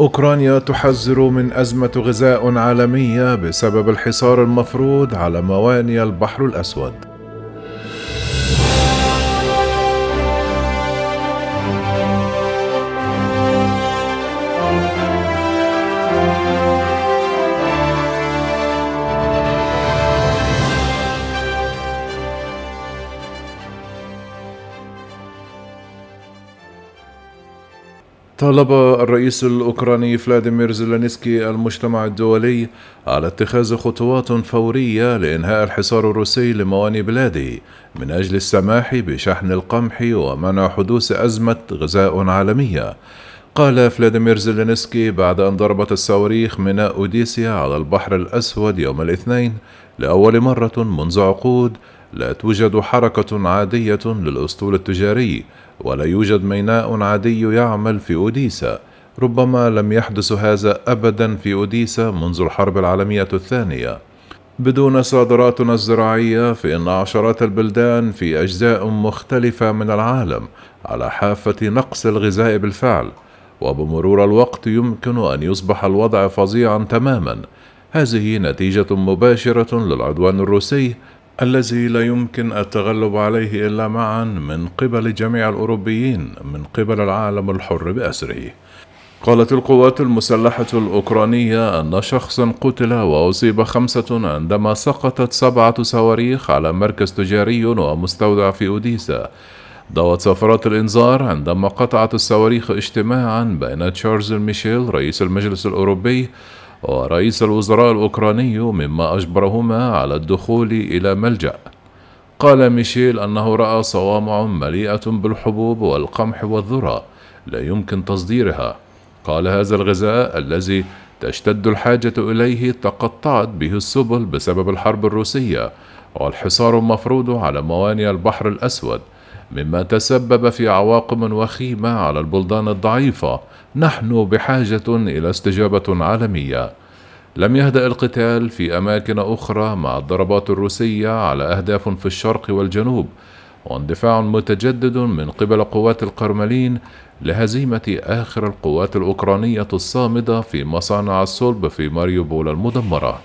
أوكرانيا تحذر من أزمة غذاء عالمية بسبب الحصار المفروض على موانئ البحر الأسود. طالب الرئيس الأوكراني فلاديمير زيلينسكي المجتمع الدولي على اتخاذ خطوات فورية لإنهاء الحصار الروسي لموانئ بلاده من أجل السماح بشحن القمح ومنع حدوث أزمة غذاء عالمية. قال فلاديمير زيلينسكي بعد أن ضربت الصواريخ ميناء أوديسيا على البحر الأسود يوم الاثنين لأول مرة منذ عقود لا توجد حركة عادية للأسطول التجاري ولا يوجد ميناء عادي يعمل في أوديسا. ربما لم يحدث هذا أبدا في أوديسا منذ الحرب العالمية الثانية. بدون صادراتنا الزراعية فإن عشرات البلدان في أجزاء مختلفة من العالم على حافة نقص الغذاء بالفعل. وبمرور الوقت يمكن أن يصبح الوضع فظيعا تماما. هذه نتيجة مباشرة للعدوان الروسي الذي لا يمكن التغلب عليه إلا معا من قبل جميع الأوروبيين من قبل العالم الحر بأسره. قالت القوات المسلحة الأوكرانية أن شخصا قتل وأصيب خمسة عندما سقطت سبعة صواريخ على مركز تجاري ومستودع في أوديسا. ضوت صفارات الإنذار عندما قطعت الصواريخ اجتماعا بين تشارلز ميشيل رئيس المجلس الأوروبي ورئيس الوزراء الأوكراني مما أجبرهما على الدخول إلى ملجأ. قال ميشيل أنه رأى صوامع مليئة بالحبوب والقمح والذرة لا يمكن تصديرها. قال هذا الغذاء الذي تشتد الحاجة إليه تقطعت به السبل بسبب الحرب الروسية والحصار المفروض على موانئ البحر الأسود مما تسبب في عواقب وخيمة على البلدان الضعيفة. نحن بحاجة إلى استجابة عالمية. لم يهدأ القتال في أماكن أخرى مع الضربات الروسية على أهداف في الشرق والجنوب واندفاع متجدد من قبل قوات القرملين لهزيمة آخر القوات الأوكرانية الصامدة في مصانع الصلب في ماريوبول المدمرة.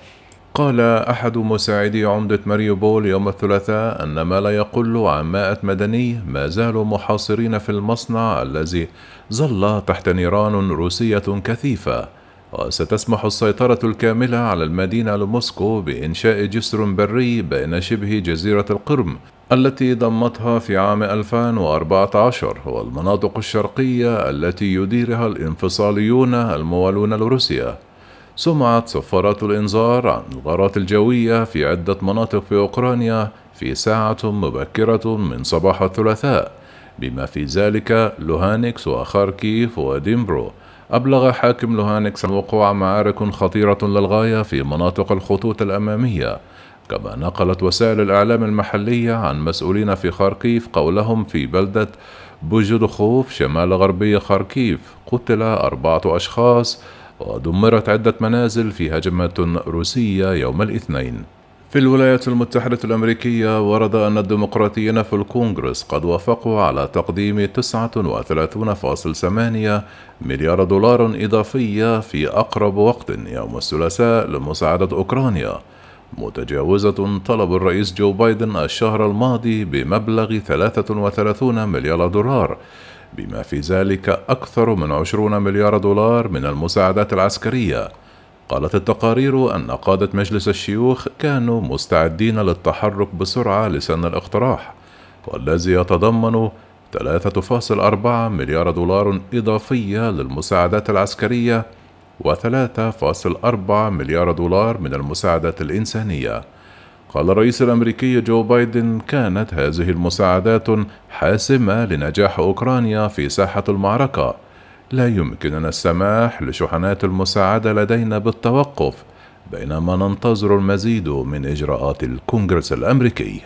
قال أحد مساعدي عمدة ماريوبول يوم الثلاثاء أن ما لا يقل عن مائة مدني ما زالوا محاصرين في المصنع الذي ظل تحت نيران روسية كثيفة وستسمح السيطرة الكاملة على المدينة لموسكو بإنشاء جسر بري بين شبه جزيرة القرم التي ضمتها في عام 2014 والمناطق الشرقية التي يديرها الانفصاليون الموالون لروسيا. سمعت صفارات الإنذار عن الغارات الجوية في عدة مناطق في أوكرانيا في ساعة مبكرة من صباح الثلاثاء بما في ذلك لوهانسك وخاركيف ودنيبرو. أبلغ حاكم لوهانسك وقوع معارك خطيرة للغاية في مناطق الخطوط الأمامية. كما نقلت وسائل الإعلام المحلية عن مسؤولين في خاركيف قولهم في بلدة بوهودوخيف شمال غربي خاركيف قتل أربعة أشخاص ودمرت عدة منازل في هجمات روسية يوم الاثنين. في الولايات المتحدة الأمريكية ورد أن الديمقراطيين في الكونغرس قد وافقوا على تقديم 39.8 مليار دولار إضافية في أقرب وقت يوم الثلاثاء لمساعدة أوكرانيا. متجاوزة طلب الرئيس جو بايدن الشهر الماضي بمبلغ 33 مليار دولار. بما في ذلك أكثر من 20 مليار دولار من المساعدات العسكرية. قالت التقارير أن قادة مجلس الشيوخ كانوا مستعدين للتحرك بسرعة لسن الاقتراح والذي يتضمن 3.4 مليار دولار إضافية للمساعدات العسكرية و3.4 مليار دولار من المساعدات الإنسانية. قال الرئيس الأمريكي جو بايدن كانت هذه المساعدات حاسمة لنجاح أوكرانيا في ساحة المعركة. لا يمكننا السماح لشحنات المساعدة لدينا بالتوقف بينما ننتظر المزيد من إجراءات الكونغرس الأمريكي.